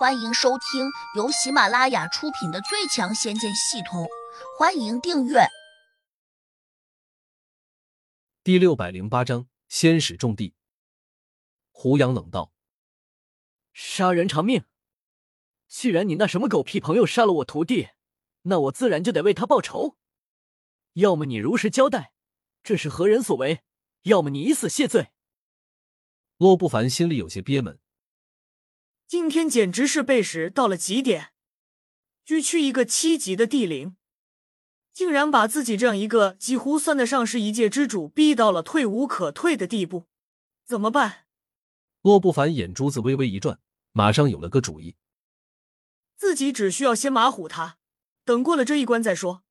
欢迎收听由喜马拉雅出品的《最强仙剑系统》，欢迎订阅。第六百零八章：仙使重地。胡杨冷道：“杀人偿命。既然你那什么狗屁朋友杀了我徒弟，那我自然就得为他报仇。要么你如实交代，这是何人所为；要么你以死谢罪。”洛不凡心里有些憋闷。今天简直是背时到了极点，区区一个七级的地灵，竟然把自己这样一个几乎算得上是一界之主逼到了退无可退的地步，怎么办？洛不凡眼珠子微微一转，马上有了个主意。自己只需要先马虎他，等过了这一关再说。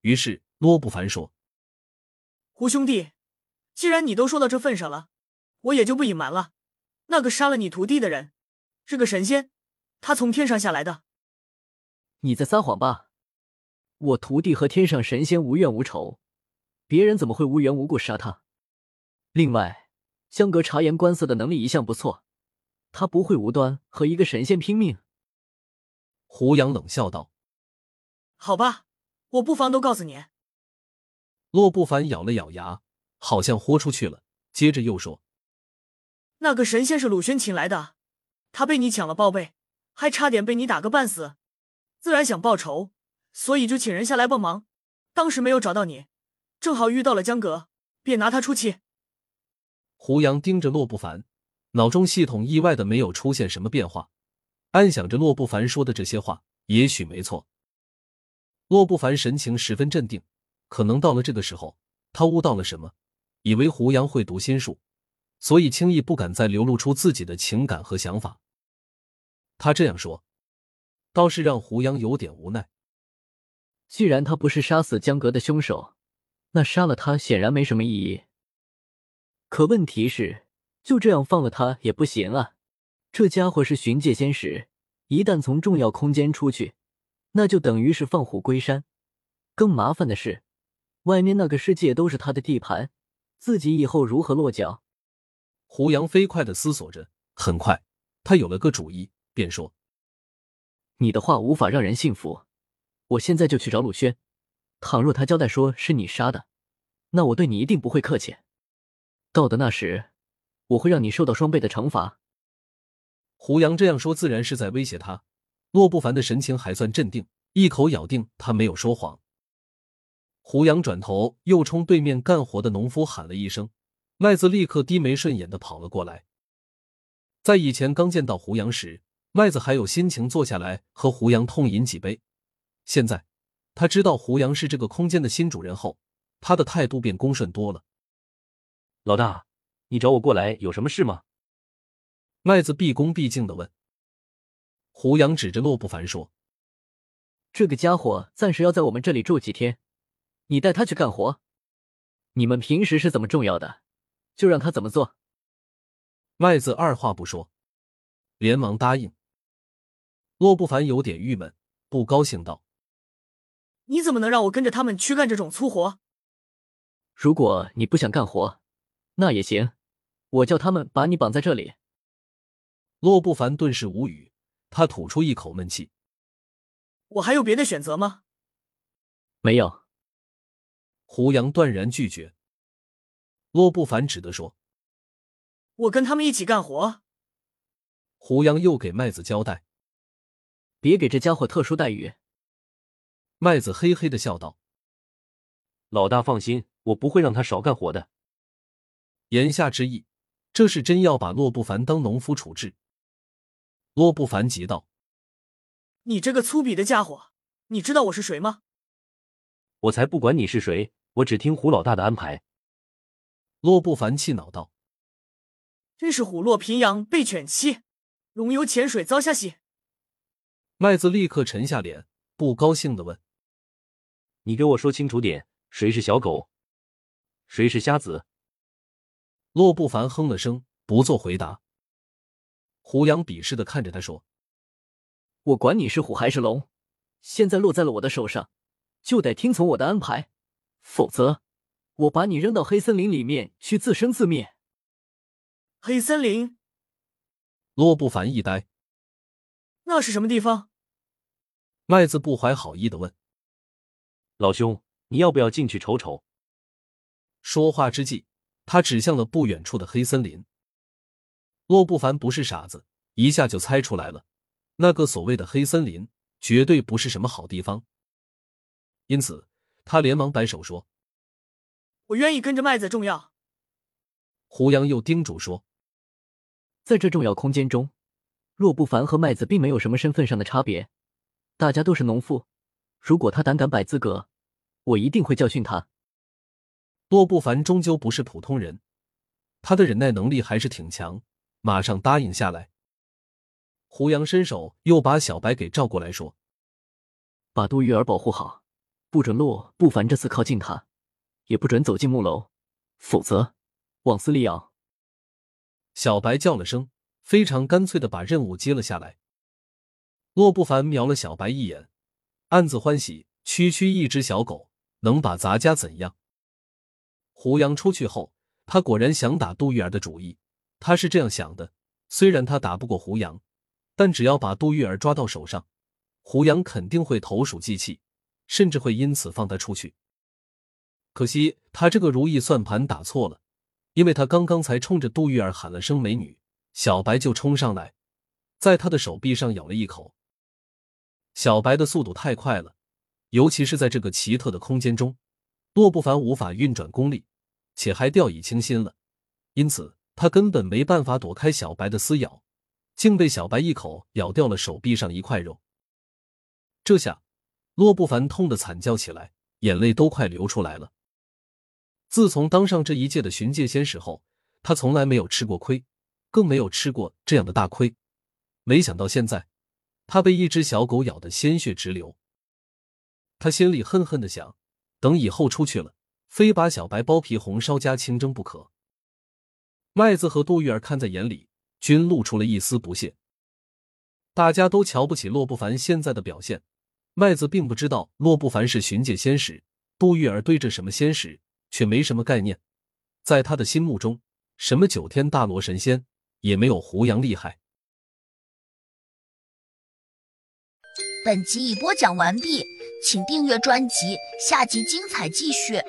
于是洛不凡说：“胡兄弟，既然你都说到这份上了，我也就不隐瞒了。那个杀了你徒弟的人。”是个神仙，他从天上下来的。你在撒谎吧？我徒弟和天上神仙无怨无仇，别人怎么会无缘无故杀他？另外，江格察言观色的能力一向不错，他不会无端和一个神仙拼命。胡杨冷笑道：“好吧，我不妨都告诉你。”洛不凡咬了咬牙，好像豁出去了，接着又说：“那个神仙是鲁轩请来的。”他被你抢了宝贝，还差点被你打个半死，自然想报仇，所以就请人下来帮忙。当时没有找到你，正好遇到了江阁，便拿他出气。胡杨盯着洛不凡，脑中系统意外的没有出现什么变化，暗想着洛不凡说的这些话也许没错。洛不凡神情十分镇定，可能到了这个时候，他悟到了什么，以为胡杨会读心术，所以轻易不敢再流露出自己的情感和想法。他这样说，倒是让胡杨有点无奈。既然他不是杀死江格的凶手，那杀了他显然没什么意义。可问题是，就这样放了他也不行啊！这家伙是寻界仙使，一旦从重要空间出去，那就等于是放虎归山。更麻烦的是，外面那个世界都是他的地盘，自己以后如何落脚？胡杨飞快的思索着，很快他有了个主意。便说：“你的话无法让人信服，我现在就去找鲁轩。倘若他交代说是你杀的，那我对你一定不会客气。到的那时，我会让你受到双倍的惩罚。”胡杨这样说，自然是在威胁他。洛不凡的神情还算镇定，一口咬定他没有说谎。胡杨转头又冲对面干活的农夫喊了一声，麦子立刻低眉顺眼的跑了过来。在以前刚见到胡杨时，麦子还有心情坐下来和胡杨痛饮几杯。现在他知道胡杨是这个空间的新主人后，他的态度便恭顺多了。老大，你找我过来有什么事吗？麦子毕恭毕敬的问。胡杨指着洛不凡说：“这个家伙暂时要在我们这里住几天，你带他去干活。你们平时是怎么重要的，就让他怎么做。”麦子二话不说，连忙答应。洛不凡有点郁闷，不高兴道：“你怎么能让我跟着他们去干这种粗活？如果你不想干活，那也行，我叫他们把你绑在这里。”洛不凡顿时无语，他吐出一口闷气：“我还有别的选择吗？”“没有。”胡杨断然拒绝。洛不凡只得说。我跟他们一起干活。胡杨又给麦子交代：“别给这家伙特殊待遇。”麦子嘿嘿的笑道：“老大放心，我不会让他少干活的。”言下之意，这是真要把洛不凡当农夫处置。洛不凡急道：“你这个粗鄙的家伙，你知道我是谁吗？”我才不管你是谁，我只听胡老大的安排。洛不凡气恼道。真是虎落平阳被犬欺，龙游浅水遭虾戏。麦子立刻沉下脸，不高兴的问：“你给我说清楚点，谁是小狗，谁是瞎子？”洛不凡哼了声，不做回答。胡杨鄙视的看着他说：“我管你是虎还是龙，现在落在了我的手上，就得听从我的安排，否则我把你扔到黑森林里面去自生自灭。”黑森林，洛不凡一呆。那是什么地方？麦子不怀好意的问。老兄，你要不要进去瞅瞅？说话之际，他指向了不远处的黑森林。洛不凡不是傻子，一下就猜出来了，那个所谓的黑森林绝对不是什么好地方。因此，他连忙摆手说：“我愿意跟着麦子重要。”胡杨又叮嘱说：“在这重要空间中，洛不凡和麦子并没有什么身份上的差别，大家都是农妇。如果他胆敢摆资格，我一定会教训他。”洛不凡终究不是普通人，他的忍耐能力还是挺强，马上答应下来。胡杨伸手又把小白给召过来，说：“把杜玉儿保护好。”不准洛不凡这次靠近他，也不准走进木楼，否则往死里咬。小白叫了声，非常干脆的把任务接了下来。洛不凡瞄了小白一眼，暗自欢喜，区区一只小狗能把咱家怎样？胡杨出去后，他果然想打杜玉儿的主意。他是这样想的：虽然他打不过胡杨，但只要把杜玉儿抓到手上，胡杨肯定会投鼠忌器。甚至会因此放他出去。可惜他这个如意算盘打错了，因为他刚刚才冲着杜玉儿喊了声“美女”，小白就冲上来，在他的手臂上咬了一口。小白的速度太快了，尤其是在这个奇特的空间中，洛不凡无法运转功力，且还掉以轻心了，因此他根本没办法躲开小白的撕咬，竟被小白一口咬掉了手臂上一块肉。这下。洛不凡痛得惨叫起来，眼泪都快流出来了。自从当上这一届的巡界仙使后，他从来没有吃过亏，更没有吃过这样的大亏。没想到现在，他被一只小狗咬得鲜血直流。他心里恨恨的想：等以后出去了，非把小白剥皮红烧加清蒸不可。麦子和杜玉儿看在眼里，均露出了一丝不屑。大家都瞧不起洛不凡现在的表现。麦子并不知道洛不凡是巡界仙使，杜玉儿对着什么仙使却没什么概念。在他的心目中，什么九天大罗神仙也没有胡杨厉害。本集已播讲完毕，请订阅专辑，下集精彩继续。